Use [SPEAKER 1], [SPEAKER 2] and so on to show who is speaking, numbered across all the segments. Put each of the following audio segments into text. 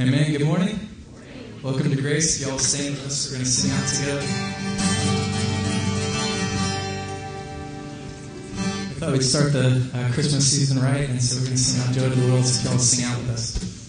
[SPEAKER 1] Amen. Good morning. Welcome to Grace. Y'all stand with us. We're going to sing out together. I thought we'd start the uh, Christmas season right, and so we're going to sing out Joy to the World. So y'all sing out with us.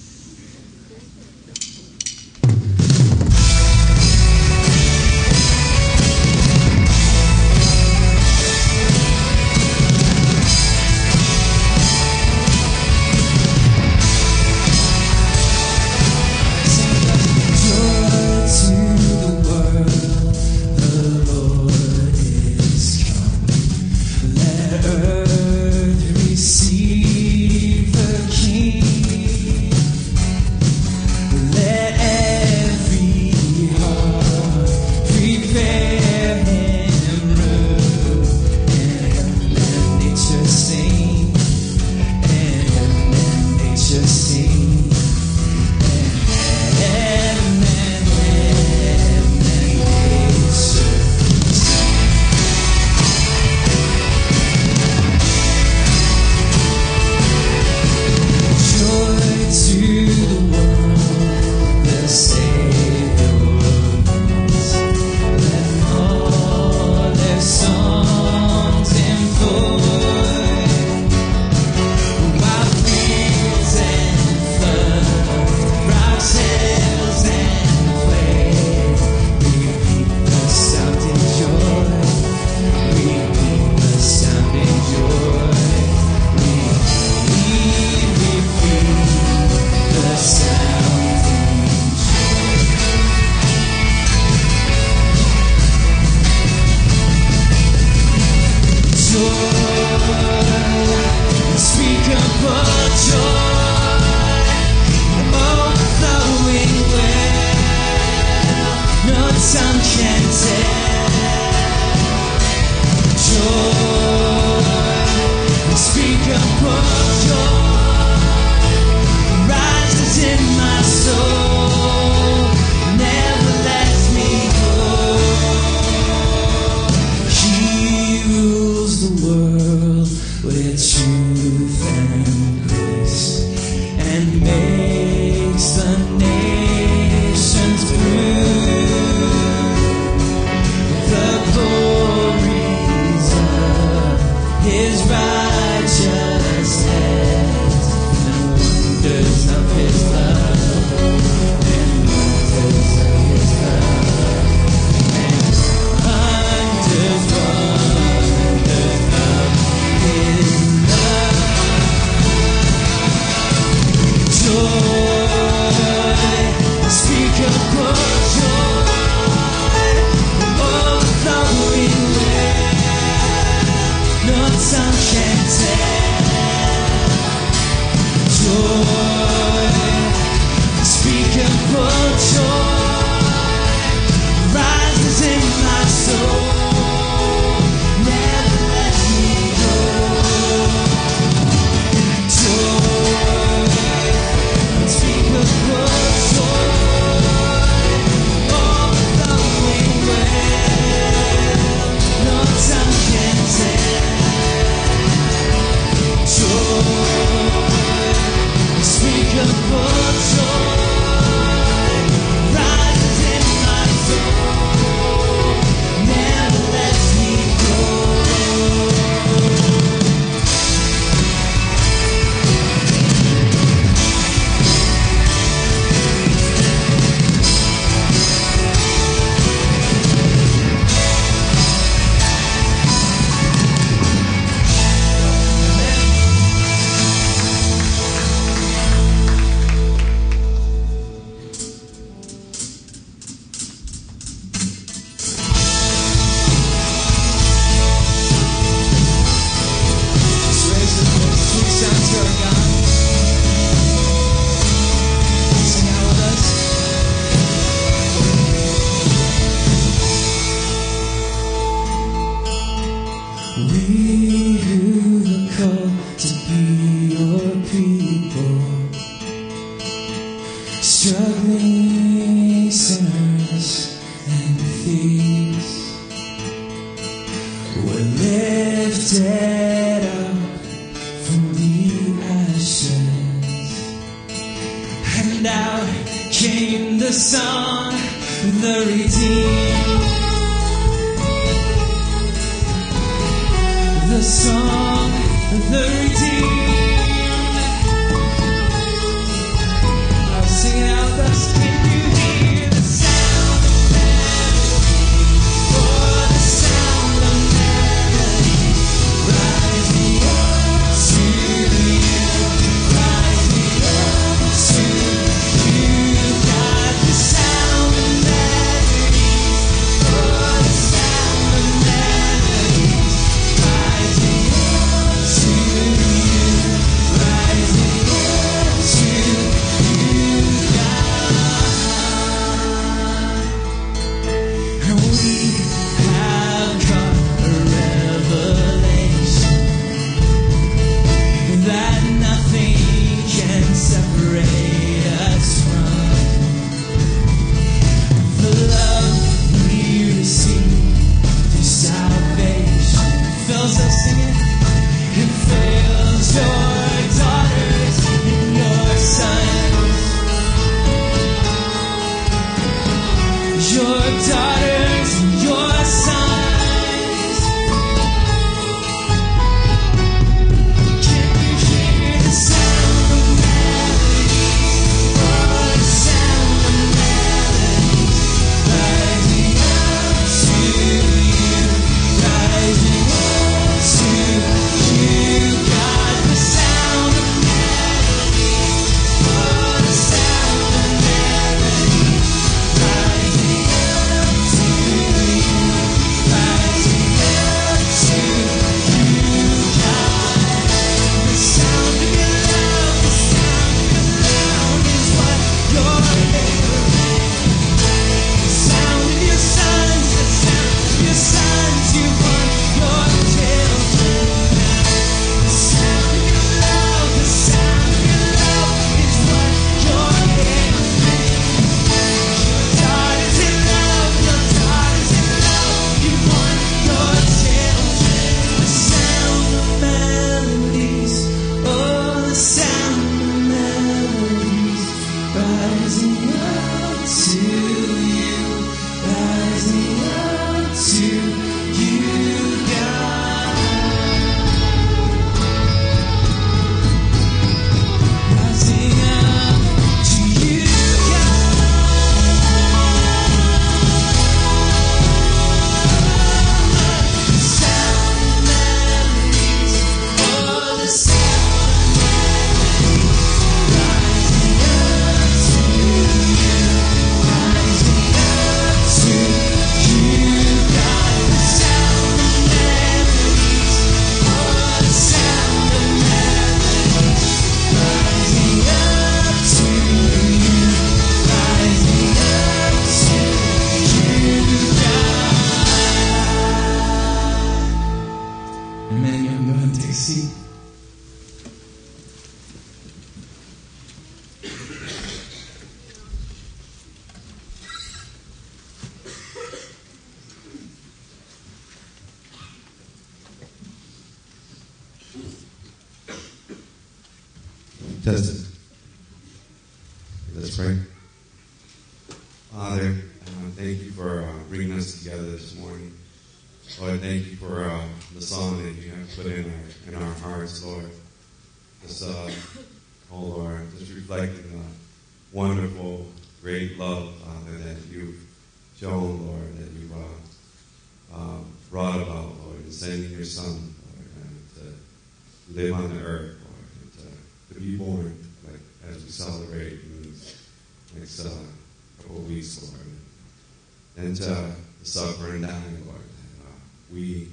[SPEAKER 2] Lord, and to the suffering dying, Lord. Uh, we,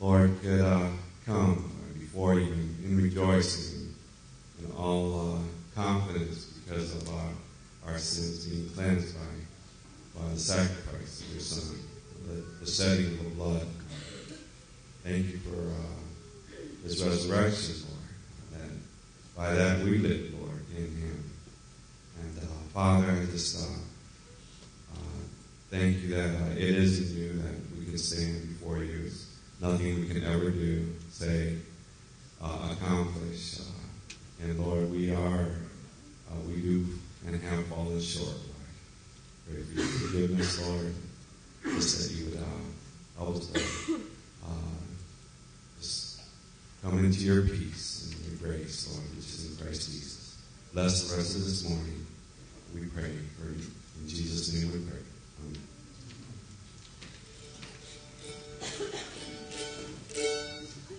[SPEAKER 2] Lord, could uh, come Lord, before you in, in rejoicing and all uh, confidence because of uh, our sins being cleansed by, by the sacrifice of your Son, the, the shedding of the blood. Thank you for uh, his resurrection, Lord, that by that we live, Lord, in him. And Father, I just thank you that uh, it is in you that we can stand before you. It's nothing we can ever do, say, uh, accomplish. Uh, and Lord, we are, uh, we do and have fallen short, Lord. Pray for your forgiveness, Lord. Just that you would help us, Lord. Uh, just come into your peace and your grace, Lord, which is in Christ Jesus. Bless the rest of this morning. We pray for you. In Jesus' name we pray.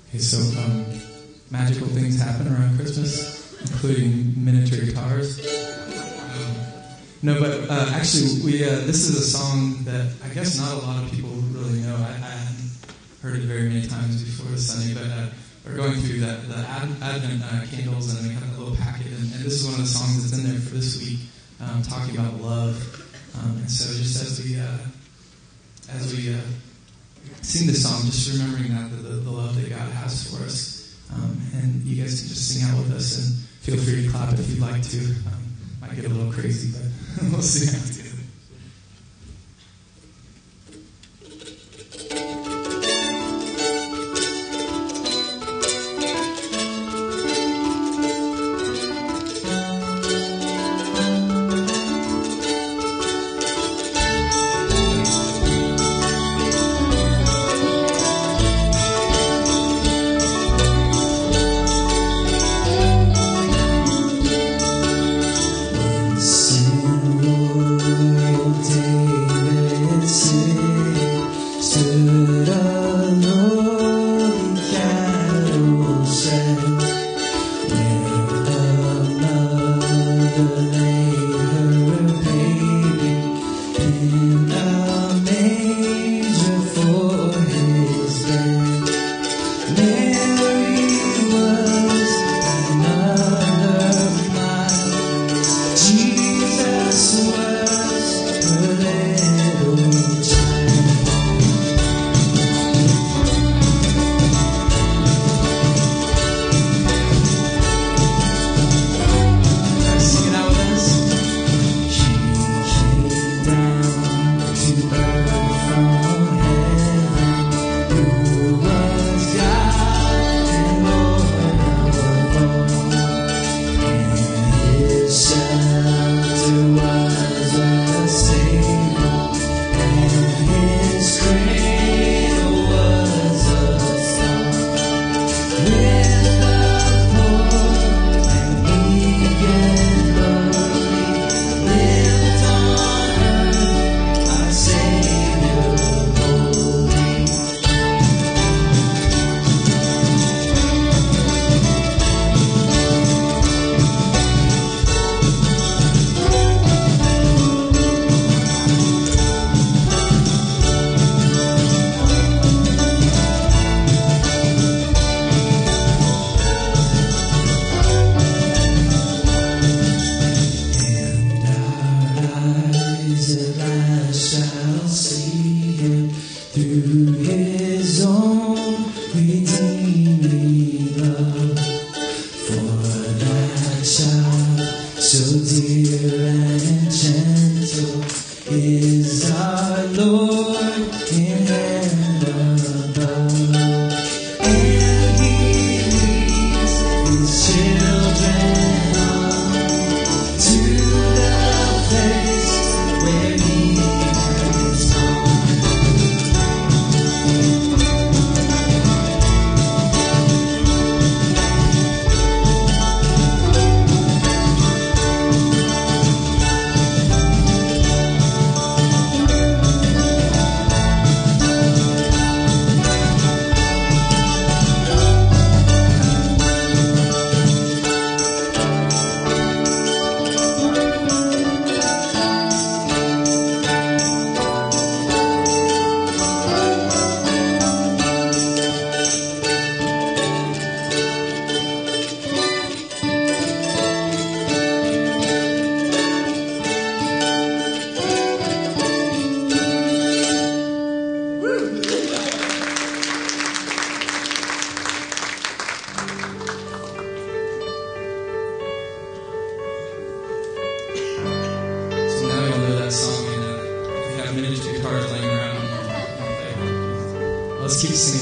[SPEAKER 1] Okay, so um, magical things happen around Christmas, including miniature guitars. Um, no, but uh, actually, we uh, this is a song that I guess not a lot of people really know. I, I hadn't heard it very many times before Sunday, but uh, we're going through the Ad- Advent uh, candles, and we have a little packet, and, and this is one of the songs that's in there for this week, um, talking about love. Um, and so, just as we uh, as we uh, sing this song, just remembering that the, the, love that God has for us. Um, and you guys can just sing out with us and feel free to clap if you'd like to. Um, might get a little crazy, but we'll sing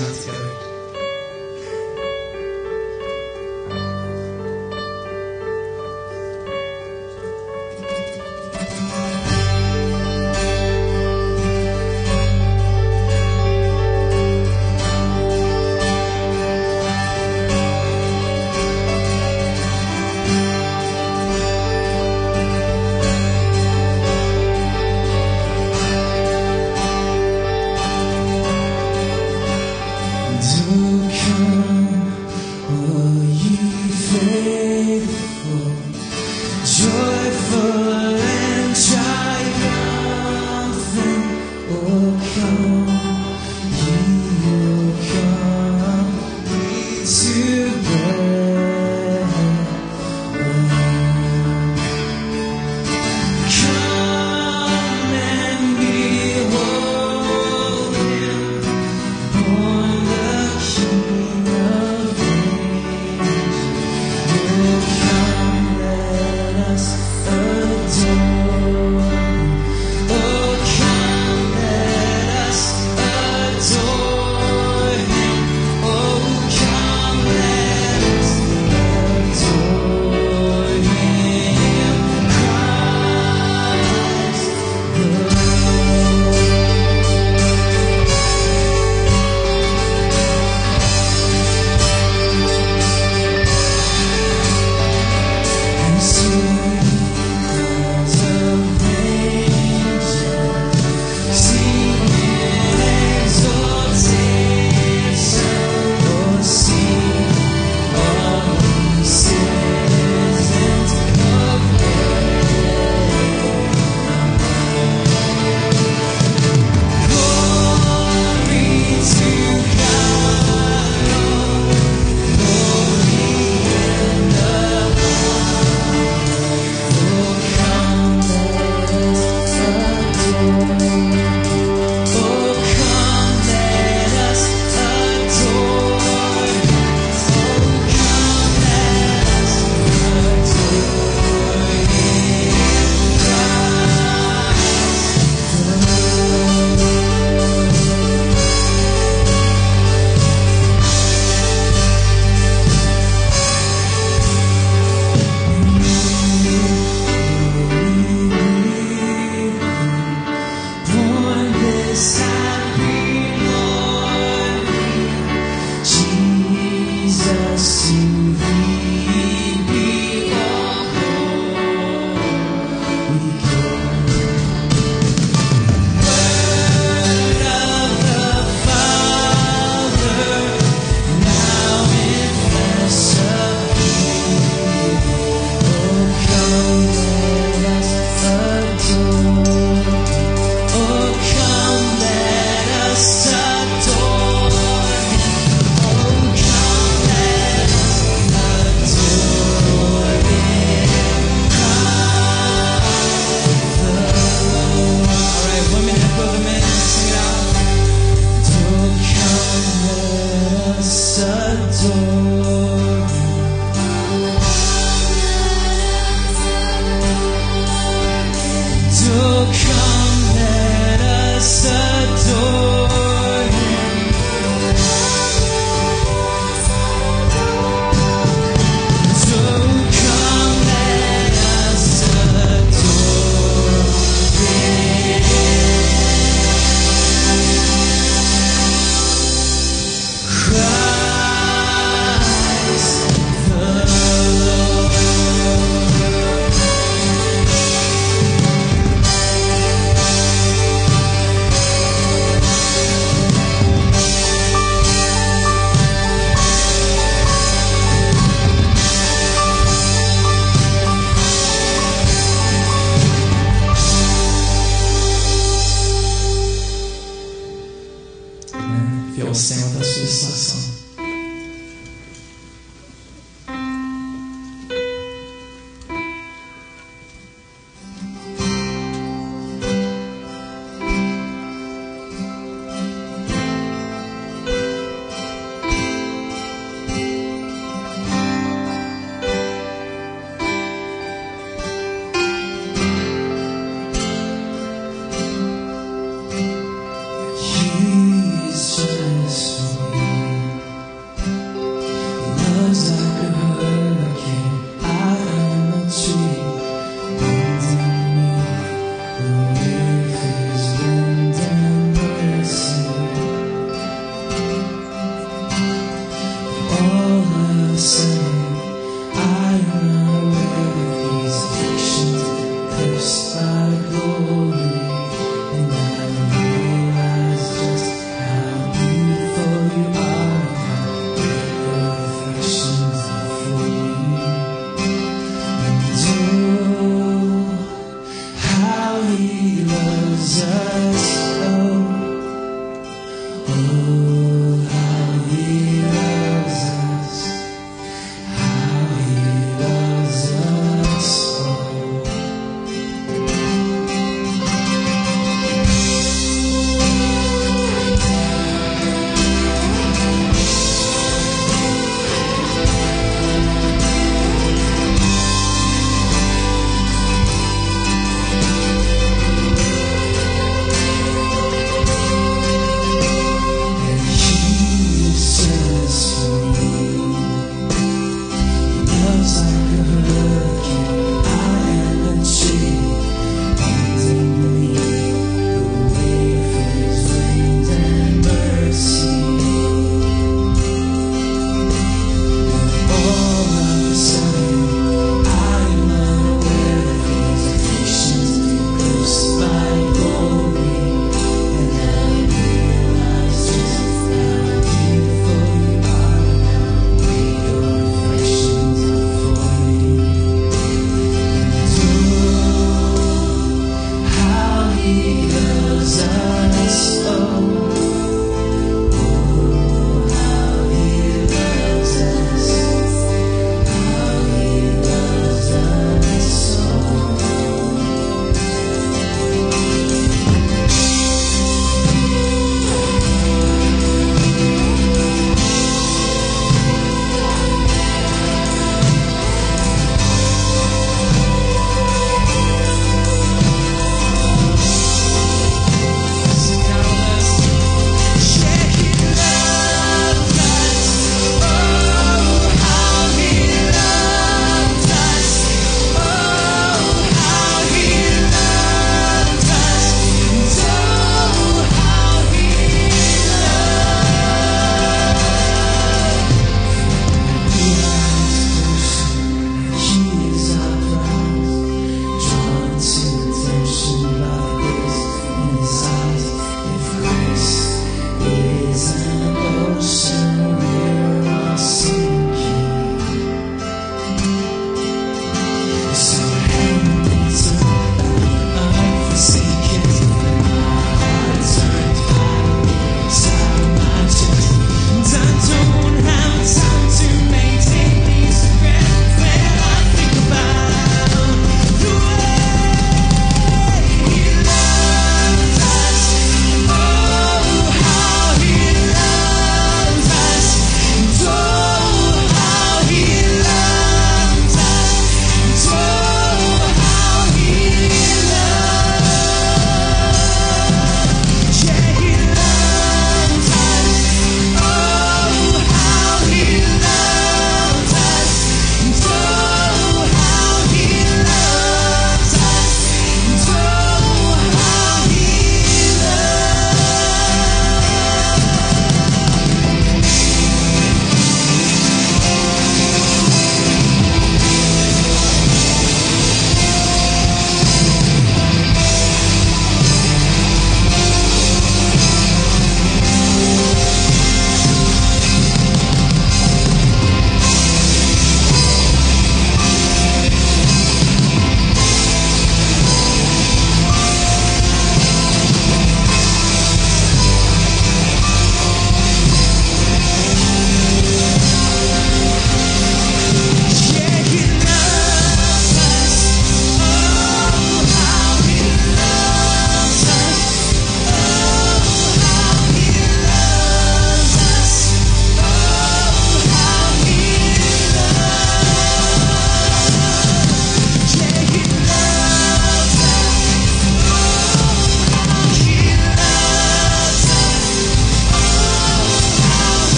[SPEAKER 1] let's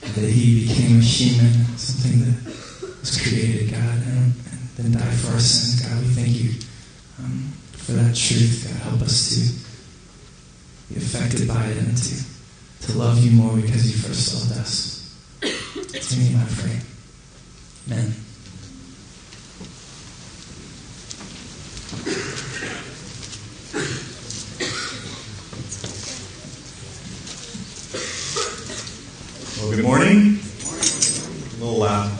[SPEAKER 3] That he became a human, something that was created, God, and, then died for our sins. God, we thank you um, for that truth. God, help us to be affected by it and to, to love you more because you first loved us. It's name I pray. Amen.
[SPEAKER 4] Well, good morning. A little loud.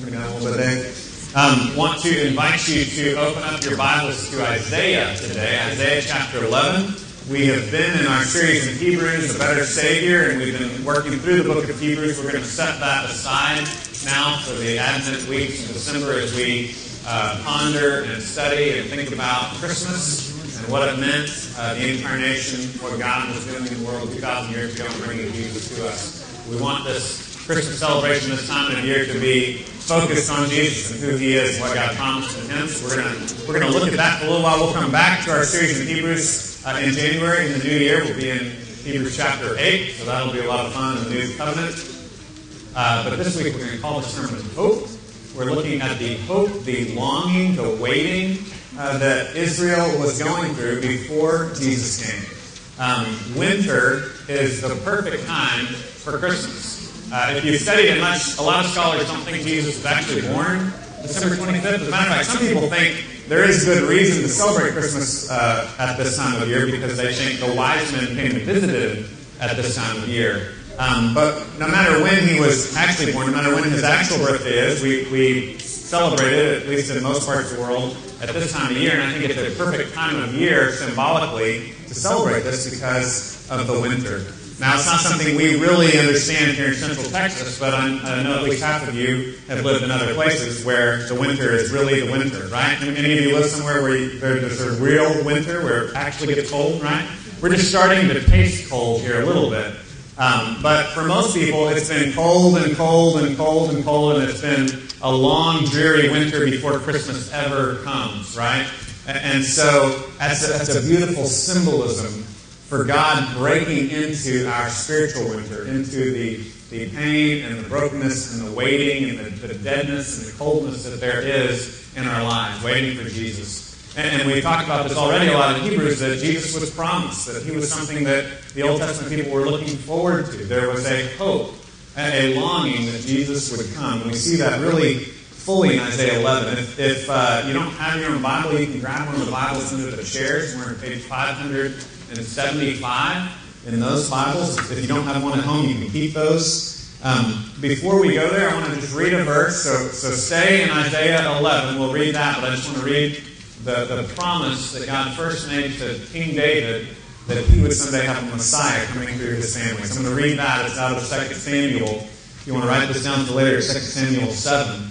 [SPEAKER 4] Turn down a little bit there. Um, want to invite you to open up your Bibles to Isaiah today, Isaiah chapter 11. We have been in our series in Hebrews, A Better Savior, and we've been working through the book of Hebrews. We're going to set that aside now for the Advent weeks in December as we uh, ponder and study and think about Christmas and what it meant, uh, the incarnation, what God was doing in the world 2,000 years ago bringing Jesus to us. We want this Christmas celebration this time of year to be focused on Jesus and who He is, and what God promised in Him. So we're going to we're to look at that for a little while. We'll come back to our series in Hebrews uh, in January. In the new year, we'll be in Hebrews chapter eight, so that'll be a lot of fun in the new covenant. Uh, but this week we're going to call the sermon "Hope." We're looking at the hope, the longing, the waiting uh, that Israel was going through before Jesus came. Um, winter is the perfect time for Christmas. Uh, if you studied it much, a lot of scholars don't think Jesus was actually born December 25th. As a matter of fact, some people think there is good reason to celebrate Christmas uh, at this time of year because they think the wise men came and visited at this time of year. Um, but no matter when he was actually born, no matter when his actual birthday is, we, we celebrate it, at least in most parts of the world, at this time of year. And I think it's a perfect time of year symbolically to celebrate this because of the winter. Now, it's not something we really understand here in Central Texas, but I'm, I know at least half of you have lived in other places where the winter is really the winter, right? And many of you live somewhere where there's a real winter where it actually gets cold, right? We're just starting to taste cold here a little bit. Um, but for most people, it's been cold and cold and cold and cold, and it's been a long, dreary winter before Christmas ever comes, right? And so that's a, that's a beautiful symbolism for God breaking into our spiritual winter, into the, the pain and the brokenness and the waiting and the, the deadness and the coldness that there is in our lives, waiting for Jesus. And, and we talked about this already a lot in Hebrews that Jesus was promised, that he was something that the Old Testament people were looking forward to. There was a hope, a longing that Jesus would come. And we see that really fully in Isaiah 11. If, if uh, you don't have your own Bible, you can grab one of the Bibles under the chairs. We're on page 575 in those Bibles. If you don't have one at home, you can keep those. Um, before we go there, I want to just read a verse. So, so stay in Isaiah 11. We'll read that, but I just want to read the, the promise that God first made to King David that he would someday have a Messiah coming through his family. So I'm going to read that. It's out of 2 Samuel. If you want to write this down for later, 2 Samuel 7.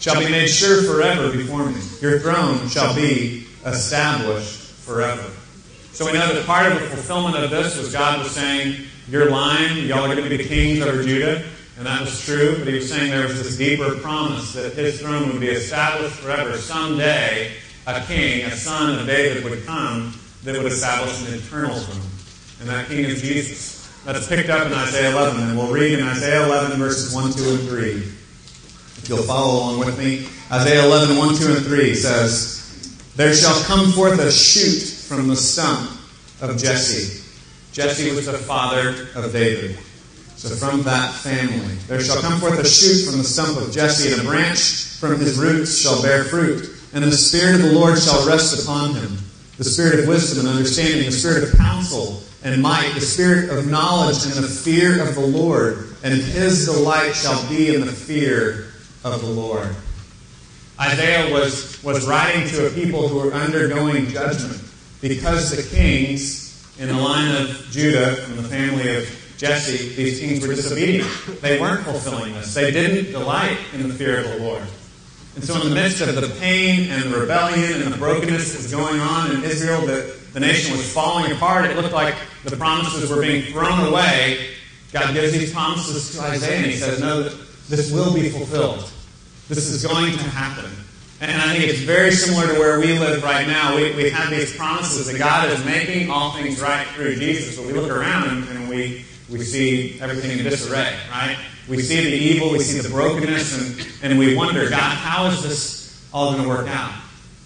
[SPEAKER 4] shall be made sure forever before me. Your throne shall be established forever. So we know that part of the fulfillment of this was God was saying, Your line, y'all are going to be kings over Judah. And that was true, but he was saying there was this deeper promise that his throne would be established forever. Someday, a king, a son of David, would come that would establish an eternal throne. And that king is Jesus. That's picked up in Isaiah 11, and we'll read in Isaiah 11, verses 1, 2, and 3. You'll follow along with me, Isaiah 11, 1, 2, and 3 says, There shall come forth a shoot from the stump of Jesse. Jesse was the father of David. So from that family, there shall come forth a shoot from the stump of Jesse, and a branch from his roots shall bear fruit. And the Spirit of the Lord shall rest upon him the Spirit of wisdom and understanding, the Spirit of counsel and might, the Spirit of knowledge and the fear of the Lord. And his delight shall be in the fear of the Lord. Isaiah was, was writing to a people who were undergoing judgment because the kings in the line of Judah, from the family of Jesse, these kings were disobedient. They weren't fulfilling this. They didn't delight in the fear of the Lord. And so, in the midst of the pain and the rebellion and the brokenness that was going on in Israel, that the nation was falling apart, it looked like the promises were being thrown away. God gives these promises to Isaiah, and he says, No, this will be fulfilled. This is going to happen. And I think it's very similar to where we live right now. We, we have these promises that God is making all things right through Jesus, but we look around and, we, we see everything in disarray, right? We see the evil, we see the brokenness, and, and we wonder, God, how is this all going to work out?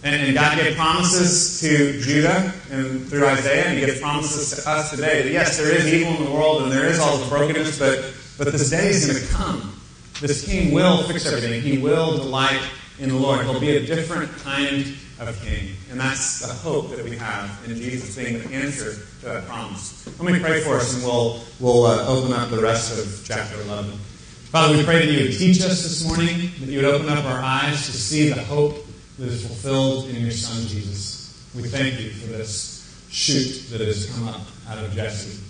[SPEAKER 4] And, and God gave promises to Judah and through Isaiah, and He gives promises to us today that yes, there is evil in the world and there is all the brokenness, but, but this day is going to come. This king will fix everything. He will delight in the Lord. He'll be a different kind of king. And that's the hope that we have in Jesus being the answer to that promise. Let me pray for us and we'll, we'll uh, open up the rest of chapter 11. Father, we pray that you would teach us this morning, that you would open up our eyes to see the hope that is fulfilled in your Son, Jesus. We thank you for this shoot that has come up out of Jesse,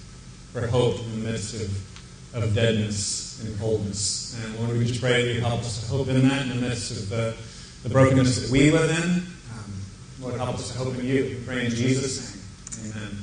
[SPEAKER 4] for hope in the midst of, of deadness and coldness. And Lord, we just pray that you help us to hope in that in the midst of the, the brokenness that we live in. Um, Lord, help us to hope in you. We pray in Jesus' name. Amen.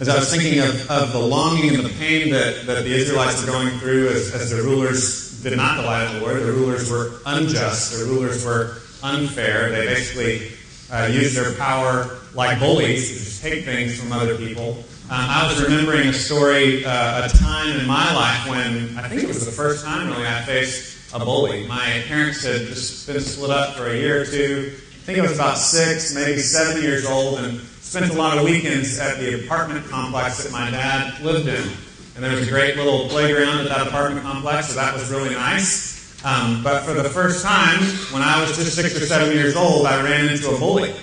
[SPEAKER 4] As I was thinking of, of the longing and the pain that, that the Israelites were going through as, as their rulers did not delight in the Lord, their rulers were unjust, their rulers were unfair. They basically uh, used their power like bullies to just take things from other people. Um, I was remembering a story, uh, a time in my life when I think it was the first time really I faced a bully. My parents had just been split up for a year or two. I think I was about six, maybe seven years old, and spent a lot of weekends at the apartment complex that my dad lived in. And there was a great little playground at that apartment complex, so that was really nice. Um, but for the first time, when I was just six or seven years old, I ran into a bully.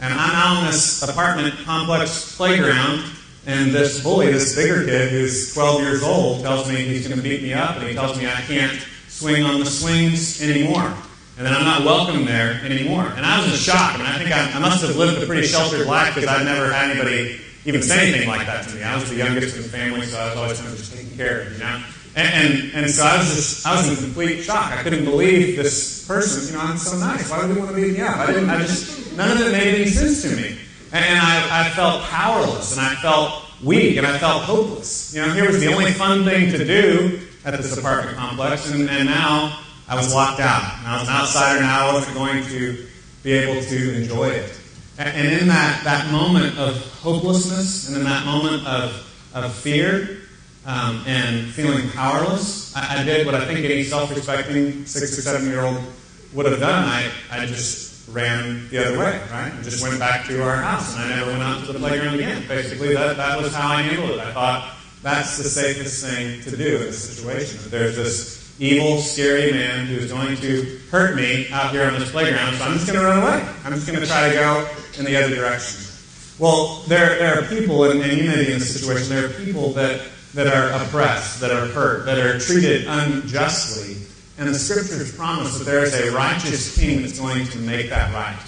[SPEAKER 4] And I'm in this apartment complex playground, and this bully, this bigger kid who's 12 years old, tells me he's going to beat me up, and he tells me I can't swing on the swings anymore. And then I'm not welcome there anymore. And I was in shock. I mean, I think I, I must have lived a pretty sheltered life because I've never had anybody even say anything like that to me. I was the youngest in the family, so I was always kind of just taken care of, you know? And, and, and so I was just, I was in complete shock. I couldn't believe this person, you know, I'm so nice. Why would they want to beat me up? I didn't, I just, none of it made any sense to me. And, I, I felt powerless, and I felt weak, and I felt hopeless. You know, here was the only fun thing to do at this apartment complex, and, and now I was locked out. And I was an outsider now. I wasn't going to be able to enjoy it. And in that, that moment of hopelessness and in that moment of, of fear um, and feeling powerless, I, I, did what I think any self respecting six or seven year old would have done. I, I just ran the other way, right? And just went back to our house and I never went out to the playground again. Basically, that, that was how I handled it. I thought that's the safest thing to do in this situation. There's this evil, scary man who's going to hurt me out here on this playground, so I'm just going to run away. I'm just going to try to go in the other direction. Well, there, there are people, and, and you may be in this situation, there are people that, that are oppressed, that are hurt, that are treated unjustly. And the scriptures promise that there is a righteous king that's going to make that right.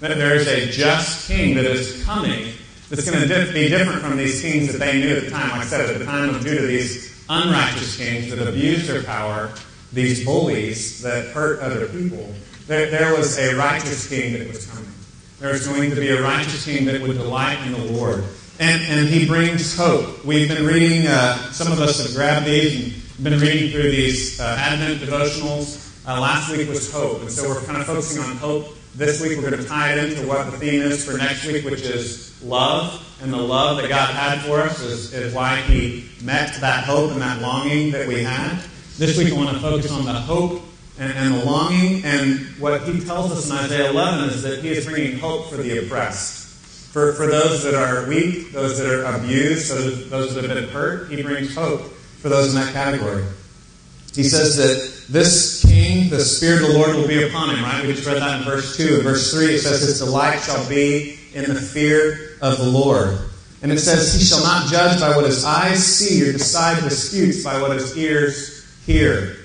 [SPEAKER 4] That there is a just king that is coming that's going to be different from these kings that they knew at the time. Like I said, at the time of Judah, these unrighteous kings that abused their power, these bullies that hurt other people. There, there was a righteous king that was coming. There was going to be a righteous king that would delight in the Lord. And, and he brings hope. We've been reading, uh, some of us have grabbed these been reading through these uh, Advent devotionals. Uh, last week was hope. And so we're kind of focusing on hope. This week we're going to tie it into what the theme is for next week, which is love. And the love that God had for us is, is why he met that hope and that longing that we had. This week I want to focus on the hope and, and, the longing. And what he tells us in Isaiah 11 is that he is bringing hope for the oppressed. For, for those that are weak, those that are abused, those, those that have been hurt, he brings hope for those in that category. He says that this king the Spirit of the Lord will be upon him, right? We just read that in verse 2. In verse 3, it says, His delight shall be in the fear of the Lord. And it says, He shall not judge by what his eyes see or decide disputes by what his ears hear.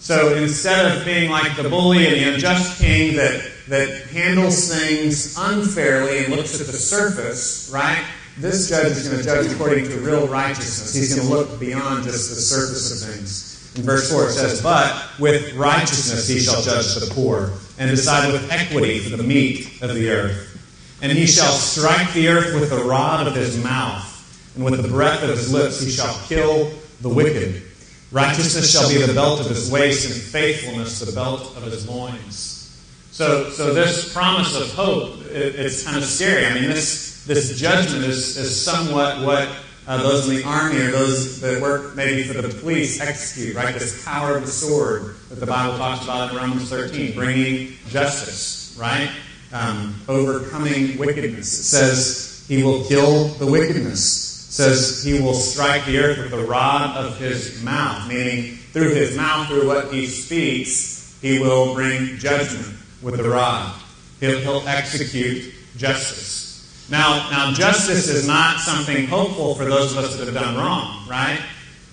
[SPEAKER 4] So instead of being like the bully and the unjust king that, that handles things unfairly and looks at the surface, right? This judge is going to judge according to real righteousness. He's going to look beyond just the surface of things. In verse 4 it says, But with righteousness he shall judge the poor, and decide with equity for the meek of the earth. And he shall strike the earth with the rod of his mouth, and with the breath of his lips he shall kill the wicked. Righteousness shall be the belt of his waist, and faithfulness the belt of his loins. So, so this promise of hope, it, it's kind of scary. I mean, this, this judgment is, is somewhat what uh, those in the army or those that work maybe for the police execute, right? This power of the sword that the Bible talks about in Romans 13, bringing justice, right? Um, overcoming wickedness. It says he will kill the wickedness It says he will strike the earth with the rod of his mouth, meaning through his mouth, through what he speaks, he will bring judgment with the rod. He'll, he'll execute justice. Now, now, justice is not something hopeful for those of us that have done wrong, right?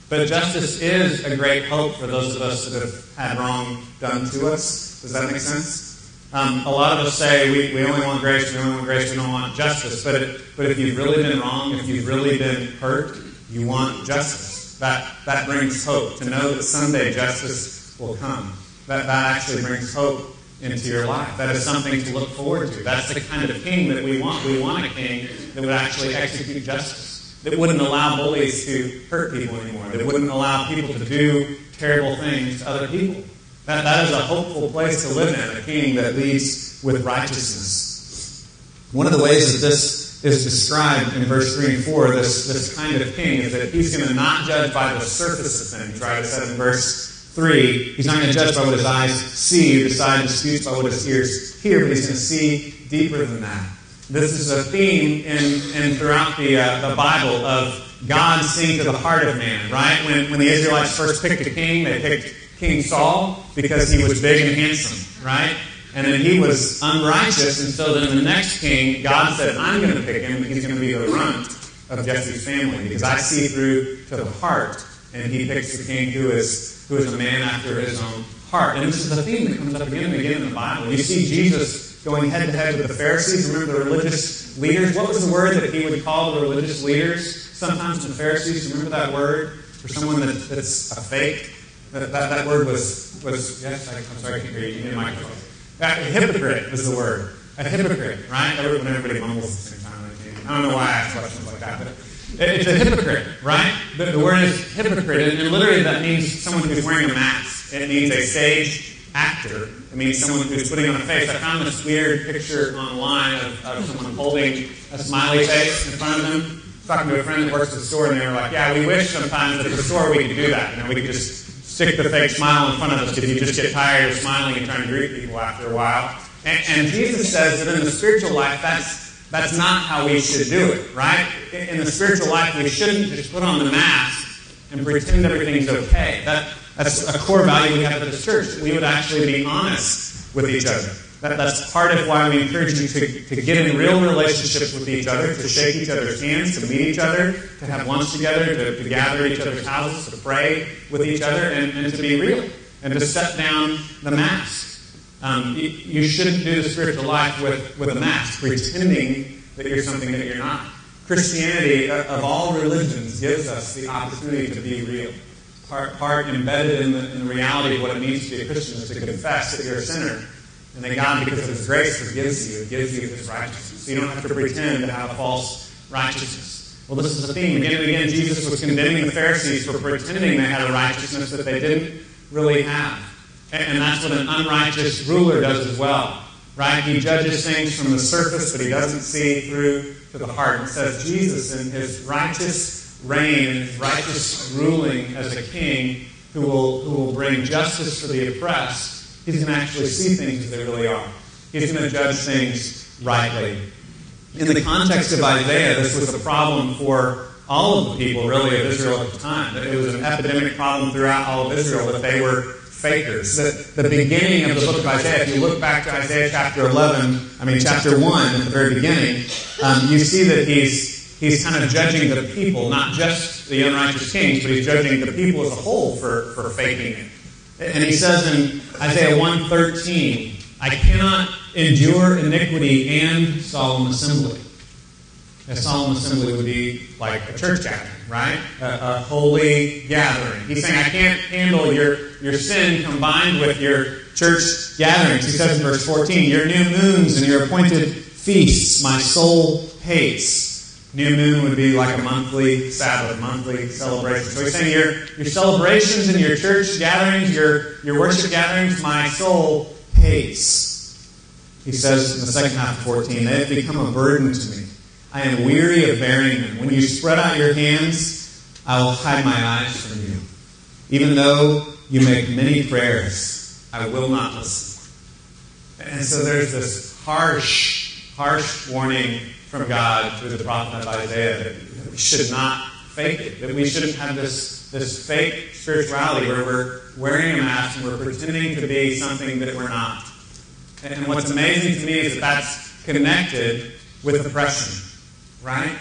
[SPEAKER 4] But justice is a great hope for those of us that have had wrong done to us. Does that make sense? Um, a lot of us say we, we only want grace, we only want grace, we don't want justice. But, it, but if you've really been wrong, if you've really been hurt, you want justice. That, that brings hope to know that someday justice will come. That, that actually brings hope into your life. That is something to look forward to. That's the kind of king that we want. We want a king that would actually execute justice, that wouldn't allow bullies to hurt people anymore, that wouldn't allow people to do terrible things to other people. That, that is a hopeful place to live in, a king that leads with righteousness. One of the ways that this is described in verse 3 and 4, this, this kind of king, is that he's going to not judge by the surface of things, right? It says in verse 3, he's not going to judge by what his eyes see, decide disputes by what his ears hear, but he's going to see deeper than that. This is a theme in, in throughout the, uh, the Bible of God seeing to the heart of man, right? When, when the Israelites first picked a king, they picked King Saul because he was big and handsome, right? And then he was unrighteous, and so then the next king, God said, I'm going to pick him, he's going to be the runt of Jesse's family because I see through to the heart. And he picks the king who is, who is a man after his own heart. And this is a theme that comes up again and again in the Bible. You see Jesus going head to head with the Pharisees. Remember the religious leaders? What was the word that he would call the religious leaders? Sometimes the Pharisees, remember that word for someone that, that's a fake? That, that, that word was, was yes, I, am sorry, I can't hear you the microphone. A hypocrite was the word. A hypocrite, right? When everybody mumbles at the same time. I don't know why I ask questions like that, but it's a hypocrite, right? The, the word is hypocrite, and, literally that means someone who's wearing a mask. It means a stage actor. It means someone who's putting on a face. I found this weird picture online of, of someone holding a smiley face in front of them. Talking to a friend that works at the store, and they were like, "Yeah, we wish sometimes at the store we could do that. You know, we could just stick the fake smile in front of us because you just get tired of smiling and trying to greet people after a while." And, and Jesus says that in the spiritual life, that's that's not how we should do it, right? In the spiritual life, we shouldn't just put on the mask and pretend everything's okay. That, that's a core value we have at this church. We would actually be honest with each other. That, that's part of why we encourage you to, to get in real relationships with each other, to shake each other's hands, to meet each other, to have lunch together, to, to gather at each other's houses, to pray with each other, and, and to be real, and to set down the mask. Um, you, you shouldn't do the spiritual life with, with a mask, pretending that you're something that you're not. Christianity, uh, of all religions, gives us the opportunity to be real. Part, part embedded in the, in the reality of what it means to be a Christian is to confess that you're a sinner and that God, because of His grace, forgives you, gives you His righteousness. So you don't have to pretend to have a false righteousness. Well, this is the theme. Again and again, Jesus was condemning the Pharisees for pretending they had a righteousness that they didn't really have. And that's what an unrighteous ruler does as well. Right? He judges things from the surface, but he doesn't see through to the heart. And says Jesus, in his righteous reign, his righteous ruling as a king, who will, who will bring justice for the oppressed, he's going to actually see things as they really are. He's going to judge things rightly. In the context of Isaiah, this was a problem for all of the people, really, of Israel at the time. It was an epidemic problem throughout all of Israel that they were fakers. The, the beginning of the book of Isaiah, if you look back to Isaiah chapter 11, I mean, chapter 1 at the very beginning, um, you see that he's, he's kind of judging the people, not just the unrighteous kings, but he's judging the people as a whole for, for faking it. And he says in Isaiah 113, I cannot endure iniquity and solemn assembly. A solemn assembly would be like a church gathering, right? A, a, holy gathering. He's saying, I can't handle your, your sin combined with your church gatherings. He says in verse 14, Your new moons and your appointed feasts my soul hates. New moon would be like a monthly Sabbath, monthly celebration. So he's saying, Your, your celebrations and your church gatherings, your, your worship gatherings, my soul hates. He says in the second half of 14, They have become a burden to me. I am weary of bearing them. When you spread out your hands, I will hide my eyes from you. Even though you make many prayers, I will not listen. And so there's this harsh, harsh warning from God through the prophet Isaiah that we should not fake it, that we shouldn't have this, this fake spirituality where we're wearing a mask and we're pretending to be something that we're not. And what's amazing to me is that that's connected with oppression right?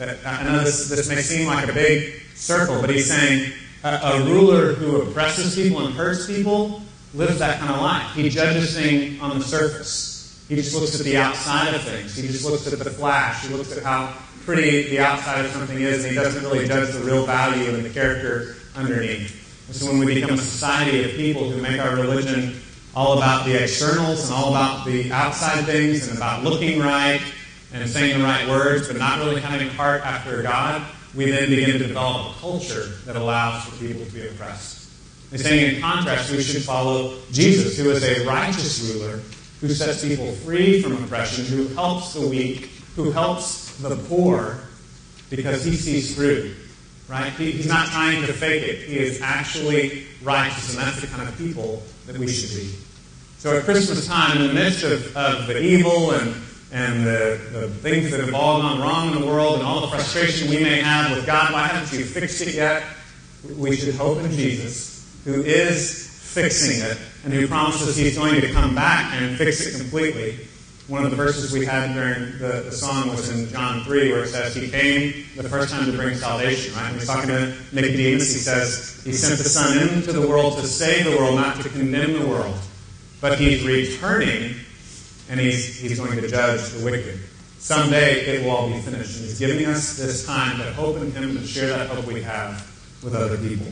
[SPEAKER 4] Uh, I know this, this may seem like a big circle, but he's saying a, a, ruler who oppresses people and hurts people lives that kind of life. He judges things on the surface. He just looks at the outside of things. He just looks at the flash. He looks at how pretty the outside of something is, and he doesn't really judge the real value and the character underneath. And so when we become a society of people who make our religion all about the externals and all about the outside things and about looking right and saying the right words, but not really having heart after God, we then begin to develop a culture that allows for people to be oppressed. He's saying, in contrast, we should follow Jesus, who is a righteous ruler who sets people free from oppression, who helps the weak, who helps the poor, because he sees through. Right? He, he's not trying to fake it. He is actually righteous, and that's the kind of people that we should be. So at Christmas time, in the midst of, of the evil and and the, the things that have all gone wrong in the world and all the frustration we may have with God, why haven't you fixed it yet? We should hope in Jesus, who is fixing it and who promises he's going to come back and fix it completely. One of the verses we had during the, the song was in John 3, where it says he came the first time to bring salvation, right? When he's talking to Nicodemus, he says he sent the Son into the world to save the world, not to condemn the world. But he's returning and he's, he's going to judge the wicked. Someday it will all be finished. And he's giving us this time to hope in him and share that hope we have with other people.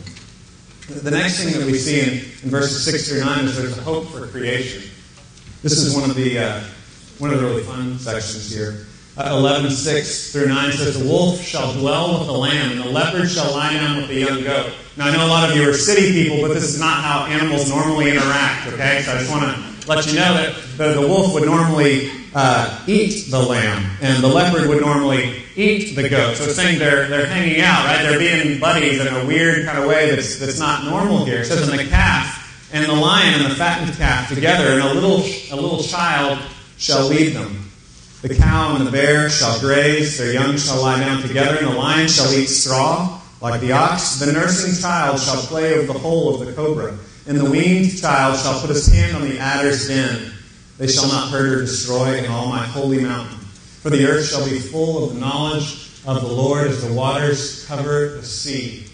[SPEAKER 4] The next thing that we see in, in verses 6 through 9 is there's a hope for creation. This is one of the, uh, one of the really fun sections here. Uh, 11, 6 through 9 says, The wolf shall dwell with the lamb, and the leopard shall lie down with the young goat. Now, I know a lot of you are city people, but this is not how animals normally interact, okay? So I just want to let you know that the, the wolf would normally uh, eat the lamb, and the leopard would normally eat the goat. So it's saying they're, they're hanging out, right? They're being buddies in a weird kind of way that's, that's not normal here. It says, And the calf and the lion and the fattened calf together, and a little, a little child shall lead them. The cow and the bear shall graze, their young shall lie down together, and the lion shall eat straw like the ox. The nursing child shall play over the hole of the cobra, and the weaned child shall put his hand on the adder's den. They shall not hurt or destroy in all my holy mountain. For the earth shall be full of the knowledge of the Lord as the waters cover the sea.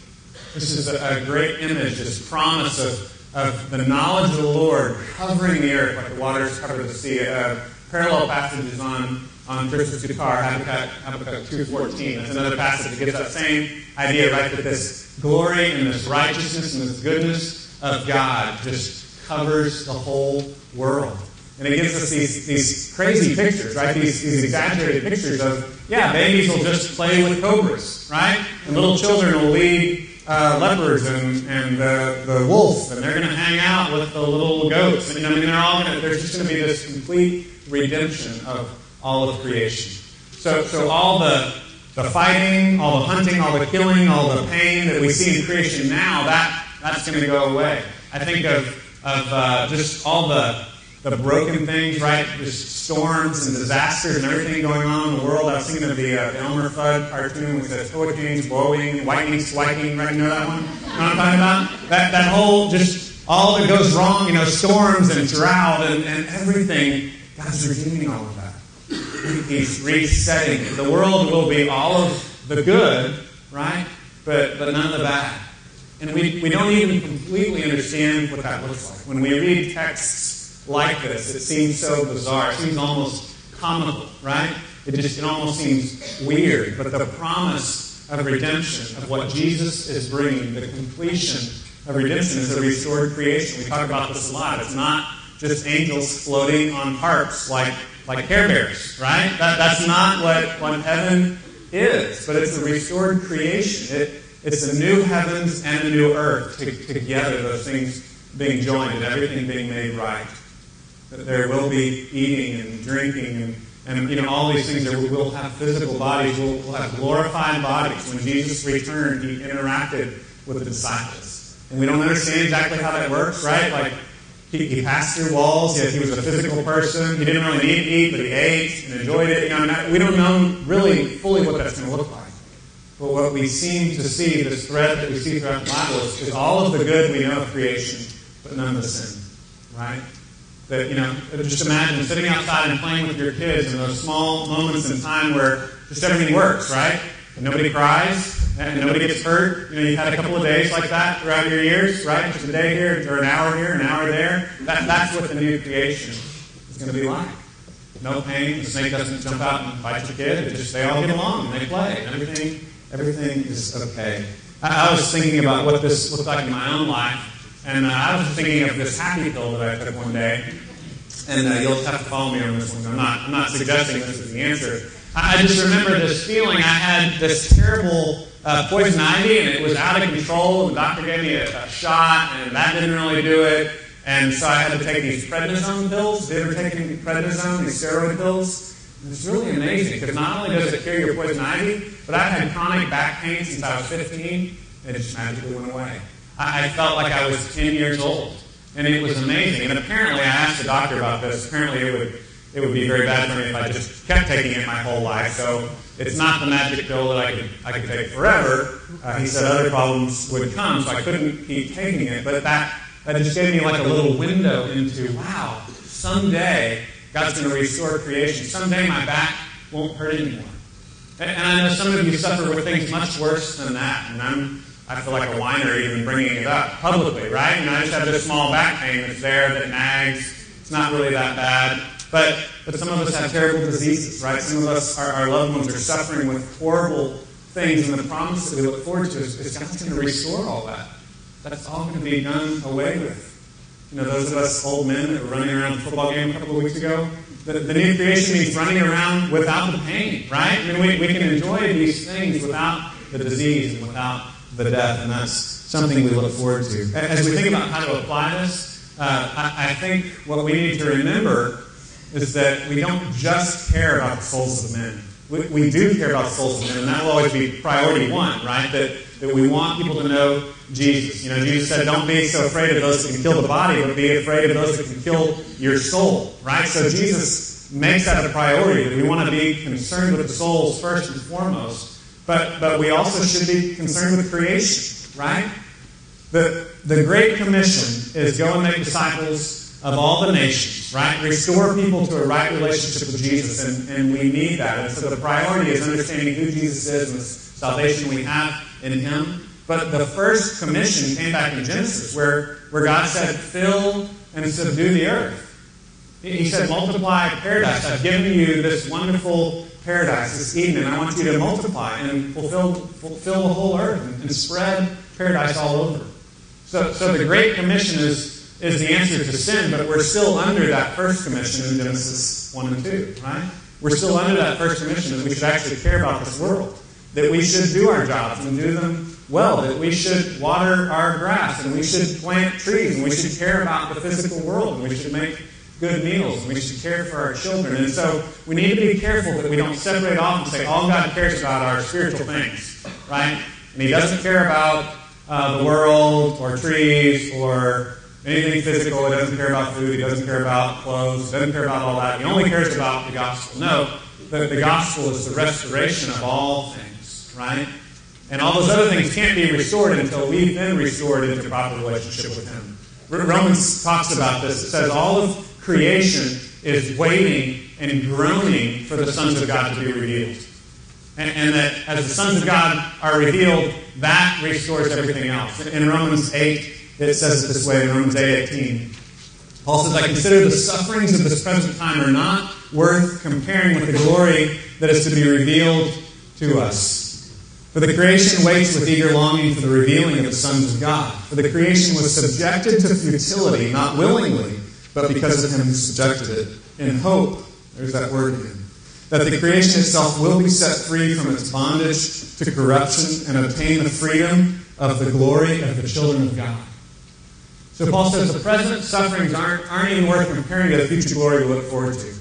[SPEAKER 4] This is a, great image, this promise of, of the knowledge of the Lord covering the earth like the waters cover the sea. Parallel passages on, on Christmas Dukar, Habakkuk, Habakkuk 2.14. That's another passage that gives that same idea, right? That this glory and this righteousness and this goodness of God just covers the whole world. And it gives us these, these crazy pictures, right? These, these exaggerated pictures of, yeah, babies will just play with cobras, right? And little children will lead uh, leopards and, and the, the wolf, and they're going to hang out with the little goats. And, I mean, they're all to, there's just going to be this complete redemption of all of creation. So, so all the, the fighting, all the hunting, all the killing, all the pain that we see in creation now, that, that's going to go away. I think of, of uh, just all the, the broken things, right? Just storms and disasters and everything going on in the world. I was thinking of the, uh, the Elmer Fudd cartoon with the hurricanes blowing, lightning striking, right? You know that one? You know what I'm talking about? That, that whole just all that goes wrong, you know, storms and drought and, and everything, God's redeeming all of that. He's resetting it. The world will be all of the good, right? But, but none of the bad. And we, we don't even completely understand what that looks like. When we read texts like this, it seems so bizarre. It seems almost comical, right? It just it almost seems weird. But the promise of redemption, of what Jesus is bringing, the completion of redemption is a restored creation. We talk about this a lot. It's not just angels floating on harps like, like Care Bears, right? That, that's not what, what heaven is, but it's a restored creation. It, it's a new heavens and a new earth to, together, those things being joined and everything being made right. There will be eating and drinking and, and you know all these things. There will have physical bodies. We'll, we'll have glorified bodies. When Jesus returned, he interacted with the disciples, and we don't understand exactly how that works, right? Like he, he passed through walls, yet he was a physical person. He didn't really need to eat, but he ate and enjoyed it. You know, we don't know really fully what that's going to look like. But what we seem to see, this thread that we see throughout the Bible, is, is all of the good we know of creation, but none of the sin. Right? That, you know, just imagine sitting outside and playing with your kids in those small moments in time where just everything works, right? And nobody cries, and nobody gets hurt. You know, you've had a couple of days like that throughout your years, right? Just a day here, or an hour here, an hour there. That, that's what the new creation is going to be like. No pain. The snake doesn't jump out and bite your kid. It just they all get along and they play, and everything everything is okay. I, I was thinking about what this looked like in my own life, and uh, I was thinking of this happy pill that I took one day. And uh, you'll have to follow me on this one. I'm not, I'm not suggesting this is the answer. I, I just remember this feeling. I had this terrible uh, poison ivy, and it was out of control. And the doctor gave me a, a shot, and that didn't really do it. And so I had to take these prednisone pills. Have you ever prednisone, these steroid pills? It's really amazing because not only does it cure your poison ivy, but I've had chronic back pain since I was 15, and it just magically went away. I, I felt like I was 10 years old, and it was amazing. And apparently, I asked the doctor about this. Apparently, it would it would be very bad for me if I just kept taking it my whole life. So it's not the magic pill that I could I could take forever. Uh, he said other problems would come, so I couldn't keep taking it. But that that just gave me like a little window into wow, someday God's going to restore creation. Someday my back won't hurt anymore. And, and I know some of you suffer with things much worse than that. And I'm I feel like a whiner even bringing it up publicly, right? And I just have this small back pain that's there that nags. It's not really that bad. But, but some of us have terrible diseases, right? Some of us, our, our loved ones are suffering with horrible things, and the promise that we look forward to is, is God's going to restore all that. That's all going to be done away with. You know, those of us old men that were running around the football game a couple of weeks ago, the, the new creation means running around without the pain, right? I mean, we, we can enjoy these things without the disease and without the death, and that's something we look forward to. As we think about how to apply this, uh, I, I think what we need to remember is that we don't just care about the souls of men. We, we do care about the souls of men, and that will always be priority one, right? That, that we want people to know Jesus. You know, Jesus said, don't be so afraid of those that can kill the body, but be afraid of those that can kill your soul, right? So Jesus makes that a priority, that we want to be concerned with the souls first and foremost. But, but we also should be concerned with creation, right? The, the Great Commission is go and make disciples of all the nations, right? Restore people to a right relationship with Jesus, and, and we need that. And so the priority is understanding who Jesus is and the salvation we have in Him. But the first commission came back in Genesis, where, where God said, Fill and subdue the earth. He said, Multiply paradise. I've given you this wonderful paradise, this Eden, and I want you to multiply and fulfill, fulfill the whole earth and, and spread paradise all over. So, so the Great Commission is, is the answer to sin, but we're still under that first commission in Genesis 1 and 2, right? We're still under that first commission that we should actually care about this world, that we should do our jobs and do them well, that we should water our grass and we should plant trees and we should care about the physical world and we should make good meals we should care for our children. And so we need to be careful that we don't separate off and say all God cares about are spiritual things, right? And He doesn't care about uh, the world or trees or anything physical. He doesn't care about food. He doesn't care about clothes. He doesn't care about all that. He only cares about the gospel. No, the, the gospel is the restoration of all things, right? And all those other things can't be restored until we've been restored into proper relationship with Him. Romans talks about this. It says all of creation is waiting and groaning for the sons of God to be revealed. And, and, that as the sons of God are revealed, that restores everything else. In Romans 8, it says it this way in Romans 8 18. Paul says, I consider the sufferings of this present time are not worth comparing with the glory that is to be revealed to us. For the creation waits with eager longing for the revealing of the sons of God. For the creation was subjected to futility, not willingly, but because of him who subjected it, in hope, there's that word again, that the creation itself will be set free from its bondage to corruption and obtain the freedom of the glory of the children of God. So Paul says the present sufferings aren't, aren't even worth comparing to the future glory we look forward to.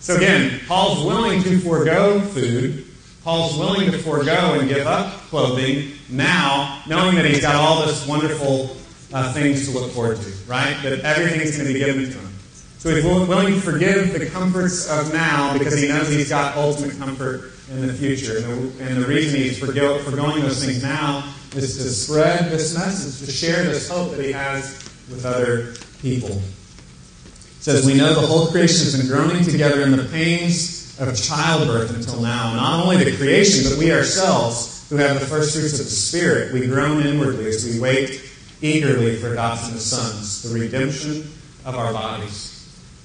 [SPEAKER 4] So again, Paul's willing to forego food. Paul's willing to forego and give up clothing now, knowing that he's got all this wonderful uh, things to look forward to, right? That everything's going to be given to him. So he's willing to forgive the comforts of now because he knows he's got ultimate comfort in the future. And the, and the reason he's forgo, foregoing those things now is to spread this message, to share this hope that he has with other people. It says, We know the whole creation has been groaning together in the pains of childbirth until now. Not only the creation, but we ourselves, who have the first fruits of the Spirit, we groan inwardly as we wait eagerly for adoption as sons, the redemption of our bodies.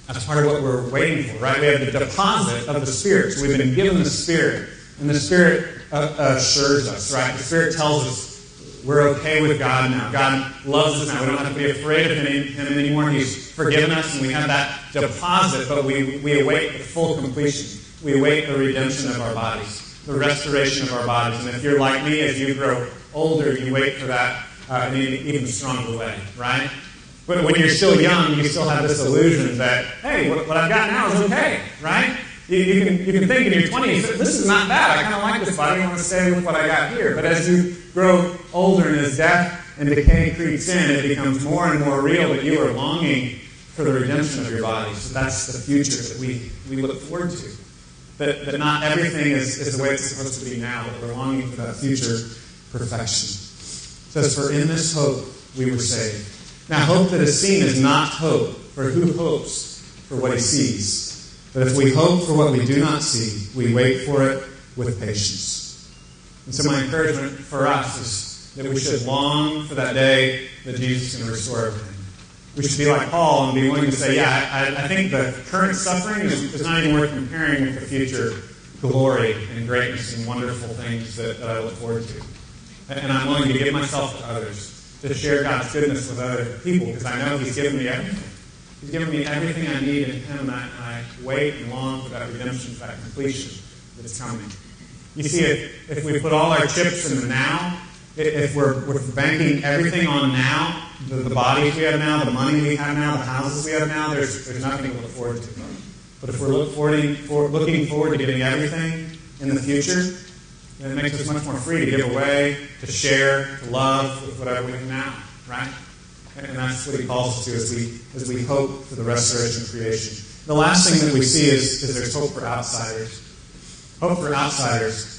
[SPEAKER 4] That's part of what we're waiting for, right? We have the deposit of the Spirit. So we've been given the Spirit. And the Spirit uh, assures us, right? The Spirit tells us we're okay with God now. God loves us now. We don't have to be afraid of Him, him anymore. He's forgiven us, and we have that deposit, but we, we await the full completion. We await the redemption of our bodies, the restoration of our bodies. And if you're like me, as you grow older, you wait for that uh, in an even stronger way, right? But when you're still young, you still have this illusion that, hey, what, what I've got now is okay, right? You, you, can, you can think in your 20s, this is not bad. I kind of like this body. I want to stay with what I got here. But as you grow older and as death and decay creeps in, it becomes more and more real that you are longing for the redemption of your body. So that's the future that we, we look forward to. That, that not everything is, is the way it's supposed to be now, but we're longing for that future perfection. Says, For in this hope we were saved. Now, hope that is seen is not hope, for who hopes for what he sees? But if we hope for what we do not see, we wait for it with patience. And so, my encouragement for us is that we should long for that day that Jesus can restore everything. We should be like Paul and be willing to say, Yeah, I, I think the current suffering is, is, not even worth comparing with the future glory and greatness and wonderful things that, that I look forward to. And I'm willing to give myself to others to share God's goodness with other people because I know He's given me everything. He's given me everything I need in Him, and I, I wait and long for that redemption, for that completion that's coming. You see, if, if we put all our chips in the now, if we're, we're banking everything on now, the, the bodies we have now, the money we have now, the houses we have now, there's, there's nothing to look forward to. But if we're look forward, for, looking forward to getting everything in the future, it makes us much more free to give away, to share, to love with whatever we have now, right? And that's what he calls us to as we, as we hope for the restoration of creation. The last thing that we see is, is there's hope for outsiders. Hope for outsiders.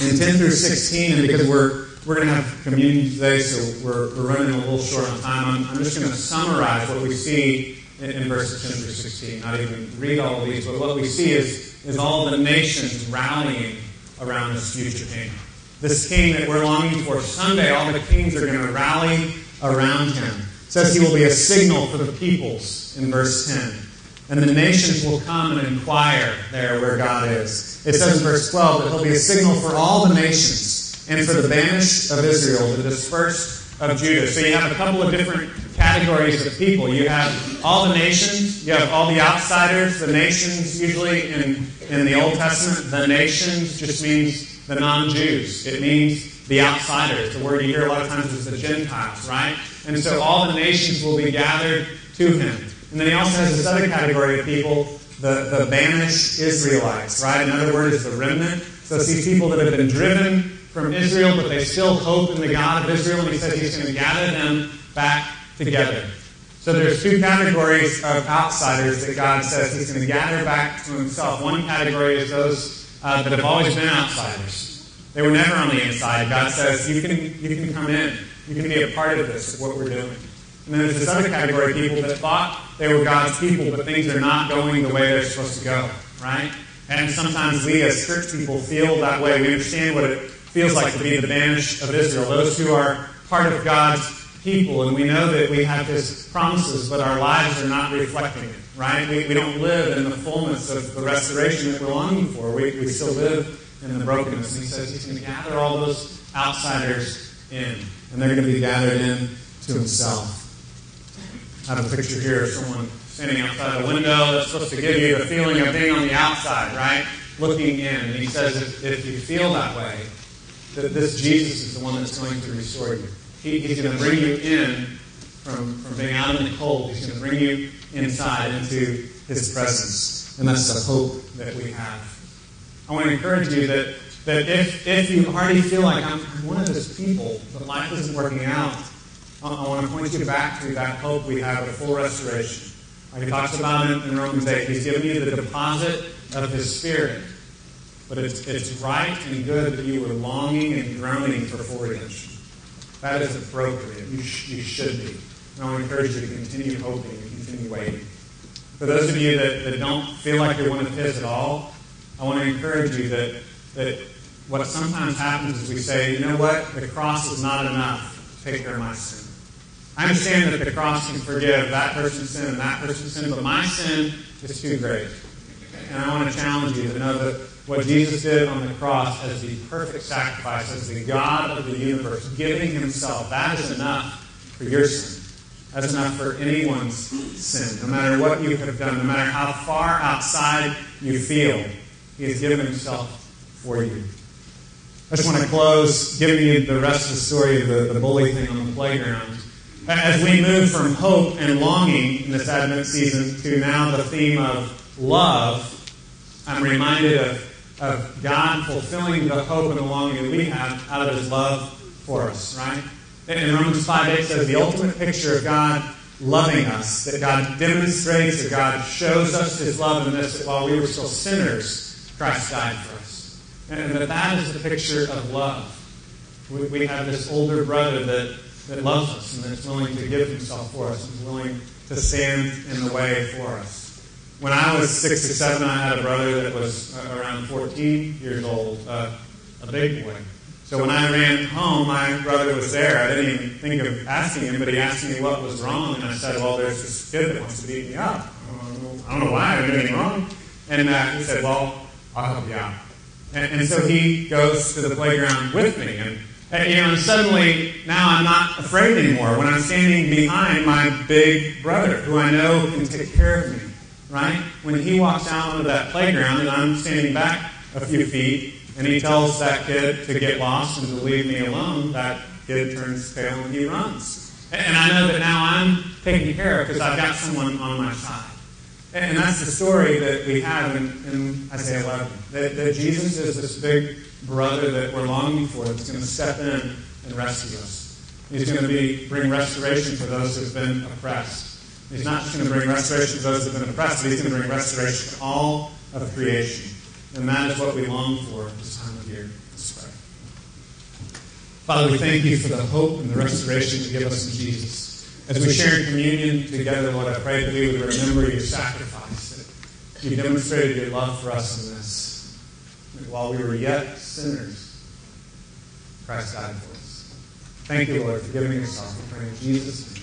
[SPEAKER 4] In 10 through 16, and because we're, we're going to have communion today, so we're, we're running a little short on time, I'm, I'm just going to summarize what we see in, in verses 10 through 16. Not even read all of these, but what we see is, is all the nations rallying around this future king. This king that we're longing for. Someday all the kings are going to rally around him. It says he will be a signal for the peoples in verse 10. And the nations will come and inquire there where God is. It says in verse 12 that he'll be a signal for all the nations and for the banished of Israel, the dispersed of Judah. So you have a couple of different categories of people. You have all the nations, you have all the outsiders, the nations, usually in, in the Old Testament, the nations just means the non Jews. It means the outsiders. The word you hear a lot of times is the Gentiles, right? And so all the nations will be gathered to him. And then he also has this other category of people, the, the banished Israelites, right? Another word is the remnant. So it's these people that have been driven from Israel, but they still hope in the God of Israel, and he says he's going to gather them back together. So there's two categories of outsiders that God says He's going to gather back to Himself. One category is those uh, that have always been outsiders. They were never on the inside. God says you can you can come in. You can be a part of this, of what we're doing. And then there's this other category of people that thought they were God's people, but things are not going the way they're supposed to go, right? And sometimes we as church people feel that way. We understand what it feels like to be the banished of Israel, those who are part of God's people, and we know that we have His promises, but our lives are not reflecting it, right? We, we don't live in the fullness of the restoration that we're longing for. We, we still live in the brokenness. And He says He's going to gather all those outsiders in, and they're going to be gathered in to Himself. I have a picture here of someone standing outside a window that's supposed to give you the feeling of being on the outside, right? Looking in. And he says, if, if you feel that way, that this Jesus is the one that's going to restore you. He, he's going to bring you in from, from being out in the cold. He's going to bring you inside into his presence. And that's the hope that we have. I want to encourage you that, that if, if you already feel like I'm, I'm one of those people, but life isn't working out, I, I want to point you back to that hope we have of full restoration. Like he talks about it in Romans 8. He's given you the deposit of his spirit. But it's, it's right and good that you are longing and groaning for redemption. That is appropriate. You, sh- you should be. And I want to encourage you to continue hoping and continue waiting. For those of you that, that don't feel like you're one of his at all, I want to encourage you that, that what sometimes happens is we say, you know what, the cross is not enough to take care of my sin. I understand that the cross can forgive that person's sin and that person's sin, but my sin is too great. And I want to challenge you to know that what Jesus did on the cross as the perfect sacrifice, as the God of the universe, giving himself, that is enough for your sin. That's enough for anyone's sin. No matter what you have done, no matter how far outside you feel, he has given himself for you. I just want to close giving you the rest of the story of the, the bully thing on the playground. As we move from hope and longing in this Advent season to now the theme of love, I'm reminded of, of God fulfilling the hope and the longing we have out of His love for us, right? In Romans 5 8 says the ultimate picture of God loving us, that God demonstrates, that God shows us His love in this, that while we were still sinners, Christ died for us. And that that is the picture of love. We, have this older brother that, that loves us and that's willing to give himself for us and willing to stand in the way for us. When I was six or seven, I had a brother that was uh, around 14 years old, uh, a big boy. So when I ran home, my brother was there. I didn't even think of asking him, but he asked me what was wrong, and I said, "Well, there's this kid that wants to beat me up. I don't know why I'm doing anything wrong." And uh, he said, "Well, I'll help you out." And, and so he goes to the playground with me, and, you know, and suddenly now I'm not afraid anymore when I'm standing behind my big brother, who I know can take care of me. Right? When he walks out onto that playground and I'm standing back a few feet, and he tells that kid to get lost and to leave me alone, that kid turns pale and he runs. And I know that now I'm taken care of because I've got someone on my side. And that's the story that we have in, in Isaiah 11. That, that Jesus is this big brother that we're longing for that's going to step in and rescue us. He's going to be, bring restoration for those who have been oppressed. He's not just going to bring restoration to those who have been oppressed, but he's going to bring restoration to all of creation. And that is what we long for this time of year. Let's pray. Father, we thank you for the hope and the restoration you give us in Jesus. As we share in communion together, Lord, I pray that we would remember your sacrifice, that you demonstrated your love for us in this. That while we were yet sinners, Christ died for us. Thank you, Lord, for giving yourself. We pray in Jesus' name.